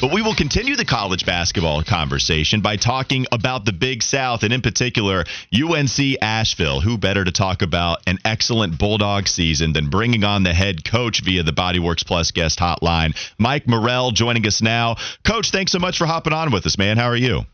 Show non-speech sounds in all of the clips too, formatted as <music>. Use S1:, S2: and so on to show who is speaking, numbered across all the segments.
S1: But we will continue the college basketball conversation by talking about the Big South and, in particular, UNC Asheville. Who better to talk about an excellent Bulldog season than bringing on the head coach via the Bodyworks Plus guest hotline? Mike Morrell joining us now. Coach, thanks so much for hopping on with us, man. How are you?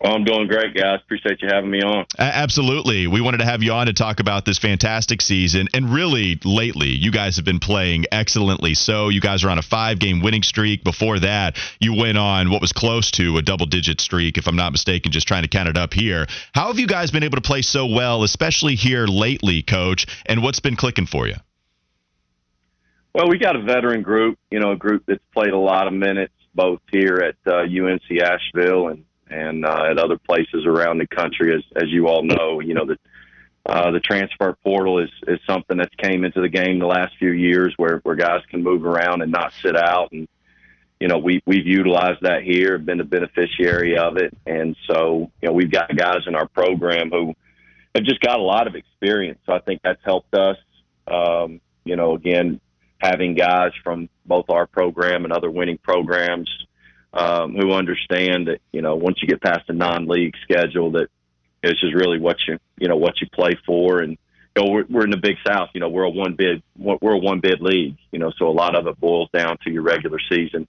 S2: Well, I'm doing great, guys. Appreciate you having me on.
S1: absolutely. We wanted to have you on to talk about this fantastic season. And really, lately, you guys have been playing excellently. So, you guys are on a five game winning streak. Before that, you went on what was close to a double digit streak, if I'm not mistaken, just trying to count it up here. How have you guys been able to play so well, especially here lately, coach? And what's been clicking for you?
S2: Well, we got a veteran group, you know, a group that's played a lot of minutes both here at uh, UNC Asheville and and uh, at other places around the country. As as you all know, you know the uh, the transfer portal is is something that's came into the game the last few years, where where guys can move around and not sit out. And you know we we've utilized that here, been a beneficiary of it, and so you know we've got guys in our program who have just got a lot of experience. So I think that's helped us. Um, you know, again, having guys from both our program and other winning programs um, who understand that you know once you get past the non-league schedule that it's just really what you you know what you play for. And you know we're, we're in the big south you know we're a one bid we're a one bid league you know so a lot of it boils down to your regular season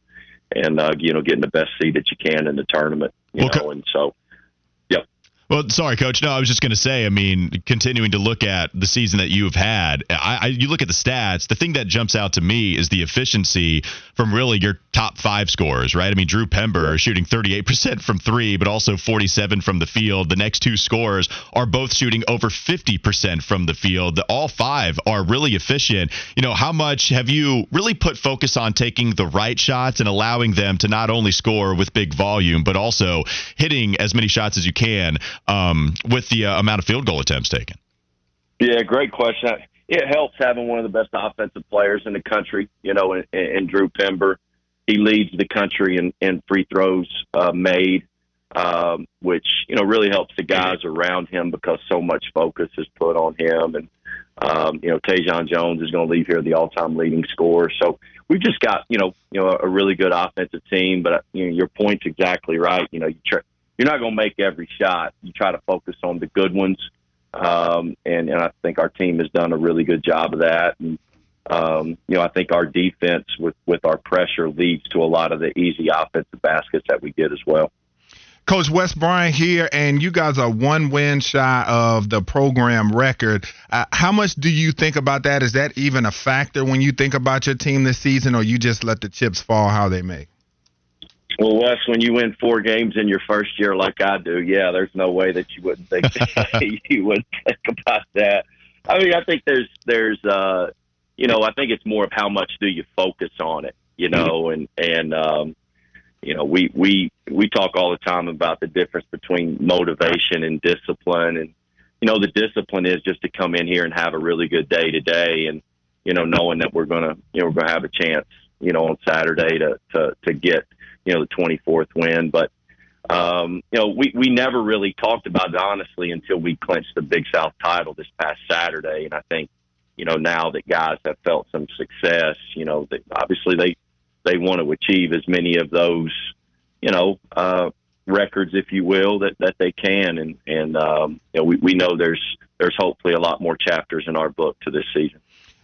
S2: and uh, you know getting the best seed that you can in the tournament you well, know and so
S1: well, sorry, coach. No, I was just going to say. I mean, continuing to look at the season that you've had, I, I, you look at the stats. The thing that jumps out to me is the efficiency from really your top five scorers, right? I mean, Drew Pember are shooting 38% from three, but also 47 from the field. The next two scorers are both shooting over 50% from the field. All five are really efficient. You know, how much have you really put focus on taking the right shots and allowing them to not only score with big volume, but also hitting as many shots as you can? Um, with the uh, amount of field goal attempts taken?
S2: Yeah, great question. It helps having one of the best offensive players in the country, you know, and, in Drew Pember. He leads the country in, in free throws uh, made, um, which, you know, really helps the guys around him because so much focus is put on him. And, um, you know, Tajion Jones is going to leave here the all-time leading scorer. So we've just got, you know, you know, a really good offensive team. But you know, your point's exactly right. You know, you try, you're not going to make every shot. You try to focus on the good ones, um, and, and I think our team has done a really good job of that. And um, you know, I think our defense with with our pressure leads to a lot of the easy offensive baskets that we get as well.
S3: Coach Wes Bryant here, and you guys are one win shy of the program record. Uh, how much do you think about that? Is that even a factor when you think about your team this season, or you just let the chips fall how they may?
S2: Well, Wes, when you win four games in your first year like I do, yeah, there's no way that you wouldn't think <laughs> <laughs> you would think about that. I mean, I think there's there's uh, you know, I think it's more of how much do you focus on it, you know, and and um, you know, we we we talk all the time about the difference between motivation and discipline, and you know, the discipline is just to come in here and have a really good day today, and you know, knowing that we're gonna you know we're gonna have a chance, you know, on Saturday to to to get you know, the 24th win. But, um, you know, we, we never really talked about it honestly until we clinched the Big South title this past Saturday. And I think, you know, now that guys have felt some success, you know, that obviously they, they want to achieve as many of those, you know, uh, records, if you will, that, that they can. And, and, um, you know, we, we know there's, there's hopefully a lot more chapters in our book to this season.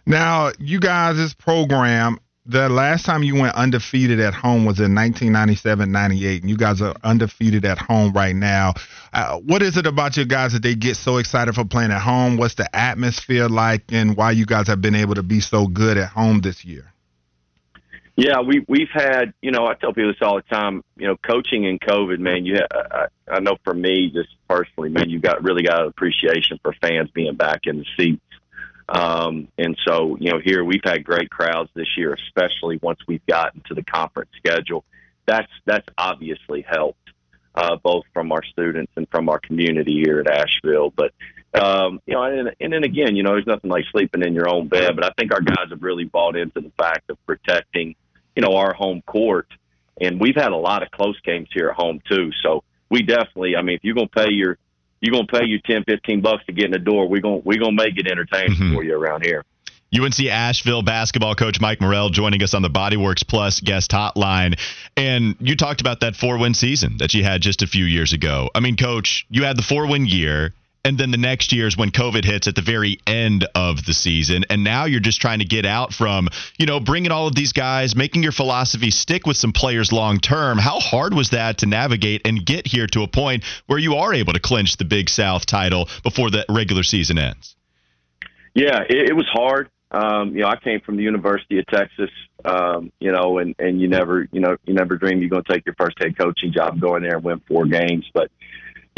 S3: Now, you guys, this program, the last time you went undefeated at home was in 1997-98 and you guys are undefeated at home right now. Uh, what is it about you guys that they get so excited for playing at home? What's the atmosphere like and why you guys have been able to be so good at home this year?
S2: Yeah we we've had you know i tell people this all the time you know coaching in covid man you ha- I, I know for me just personally man you got really got an appreciation for fans being back in the seats um, and so, you know, here we've had great crowds this year, especially once we've gotten to the conference schedule. That's that's obviously helped uh, both from our students and from our community here at Asheville. But um, you know, and, and then again, you know, there's nothing like sleeping in your own bed. But I think our guys have really bought into the fact of protecting, you know, our home court And we've had a lot of close games here at home too. So we definitely, I mean, if you're gonna pay your you're gonna pay you 10, 15 bucks to get in the door, we're gonna we're gonna make it entertaining mm-hmm. for you around here.
S1: UNC Asheville basketball coach Mike Morrell joining us on the Bodyworks Plus guest hotline. And you talked about that four win season that you had just a few years ago. I mean, coach, you had the four win year. And then the next year is when COVID hits at the very end of the season. And now you're just trying to get out from, you know, bringing all of these guys, making your philosophy stick with some players long term. How hard was that to navigate and get here to a point where you are able to clinch the Big South title before the regular season ends?
S2: Yeah, it, it was hard. Um, you know, I came from the University of Texas, um, you know, and, and you never, you know, you never dream you're going to take your first head coaching job, go in there and win four games. But,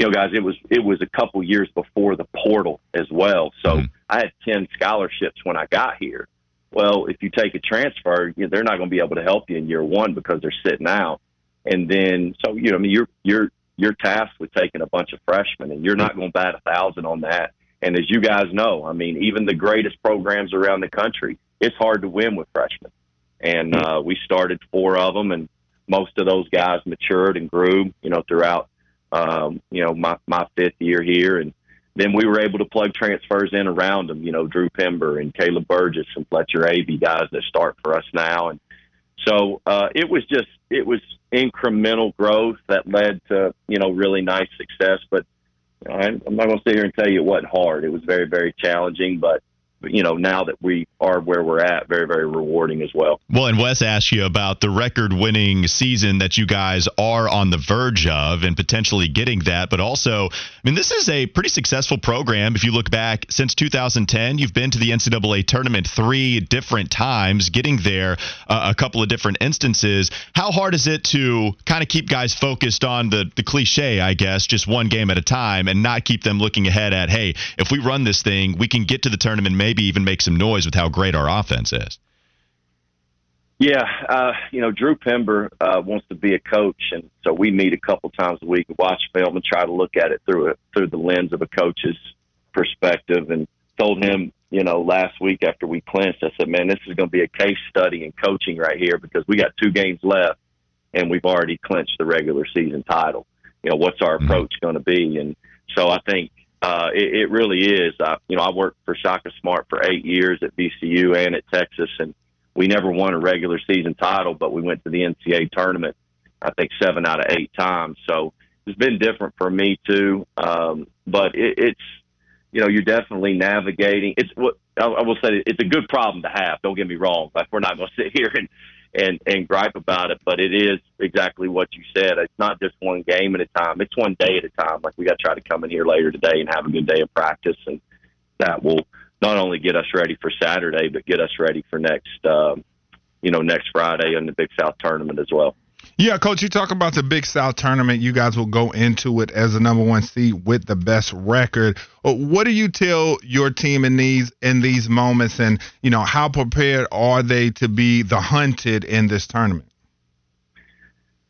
S2: you know, guys, it was, it was a couple years before the portal as well. So mm-hmm. I had 10 scholarships when I got here. Well, if you take a transfer, you know, they're not going to be able to help you in year one because they're sitting out. And then, so, you know, I mean, you're, you're, you're tasked with taking a bunch of freshmen and you're not going to bat a thousand on that and as you guys know, I mean, even the greatest programs around the country, it's hard to win with freshmen. And hmm. uh, we started four of them, and most of those guys matured and grew, you know, throughout, um, you know, my, my fifth year here. And then we were able to plug transfers in around them, you know, Drew Pember and Caleb Burgess and Fletcher Abee, guys that start for us now. And so uh, it was just, it was incremental growth that led to, you know, really nice success. But I'm not going to sit here and tell you it wasn't hard. It was very, very challenging, but you know, now that we are where we're at, very, very rewarding as well.
S1: Well, and Wes asked you about the record winning season that you guys are on the verge of and potentially getting that. But also, I mean, this is a pretty successful program. If you look back since 2010, you've been to the NCAA tournament three different times, getting there uh, a couple of different instances. How hard is it to kind of keep guys focused on the, the cliche, I guess, just one game at a time and not keep them looking ahead at, hey, if we run this thing, we can get to the tournament maybe maybe even make some noise with how great our offense is.
S2: Yeah, uh, you know, Drew Pember uh, wants to be a coach, and so we meet a couple times a week watch film and try to look at it through it through the lens of a coach's perspective. And told him, you know, last week after we clinched, I said, "Man, this is going to be a case study in coaching right here because we got two games left, and we've already clinched the regular season title. You know, what's our mm-hmm. approach going to be?" And so I think uh, it, it really is. I, you know, I worked for Shaka Smart for eight years at VCU and at Texas, and we never won a regular season title, but we went to the NCAA tournament, I think seven out of eight times. So it's been different for me too. Um, but it, it's, you know, you're definitely navigating. It's what I, I will say. It's a good problem to have. Don't get me wrong. Like we're not going <laughs> to sit here and and and gripe about it, but it is exactly what you said. It's not just one game at a time; it's one day at a time. Like we got to try to come in here later today and have a good day of practice, and that will not only get us ready for Saturday, but get us ready for next, um, you know, next Friday in the Big South tournament as well.
S3: Yeah, coach, you talk about the Big South tournament. You guys will go into it as the number one seed with the best record. Uh, what do you tell your team in these in these moments, and you know how prepared are they to be the hunted in this tournament?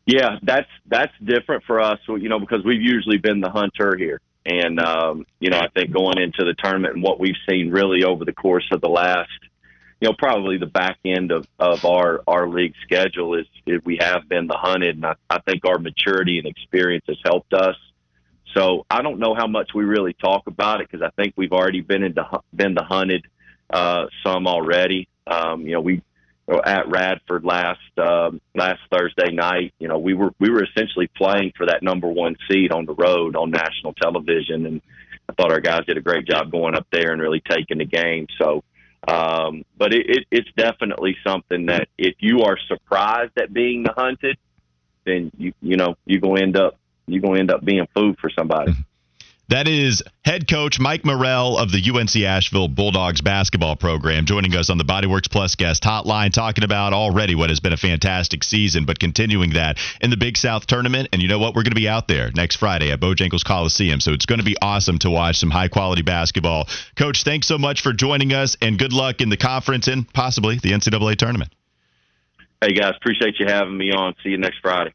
S2: Yeah, that's that's different for us, you know, because we've usually been the hunter here, and um, you know, I think going into the tournament and what we've seen really over the course of the last you know, probably the back end of, of our, our league schedule is, is we have been the hunted. And I, I think our maturity and experience has helped us. So I don't know how much we really talk about it because I think we've already been into, been the hunted, uh, some already. Um, you know, we, at Radford last um, last Thursday night. You know, we were we were essentially playing for that number one seed on the road on national television, and I thought our guys did a great job going up there and really taking the game. So um, but it, it, it's definitely something that if you are surprised at being the hunted, then you you know you're gonna end up you're gonna end up being food for somebody. <laughs>
S1: That is head coach Mike Morrell of the UNC Asheville Bulldogs basketball program joining us on the Bodyworks Plus guest hotline, talking about already what has been a fantastic season, but continuing that in the Big South tournament. And you know what? We're going to be out there next Friday at Bojangles Coliseum. So it's going to be awesome to watch some high quality basketball. Coach, thanks so much for joining us and good luck in the conference and possibly the NCAA tournament.
S2: Hey, guys, appreciate you having me on. See you next Friday.